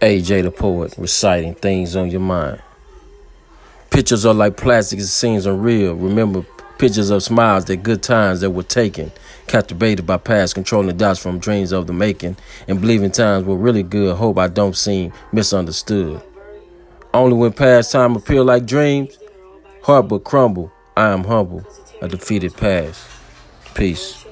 AJ the poet reciting things on your mind. Pictures are like plastic, it seems unreal. Remember pictures of smiles, that good times that were taken, captivated by past, controlling dots from dreams of the making, and believing times were really good. Hope I don't seem misunderstood. Only when past time appear like dreams, heart but crumble, I am humble, a defeated past. Peace.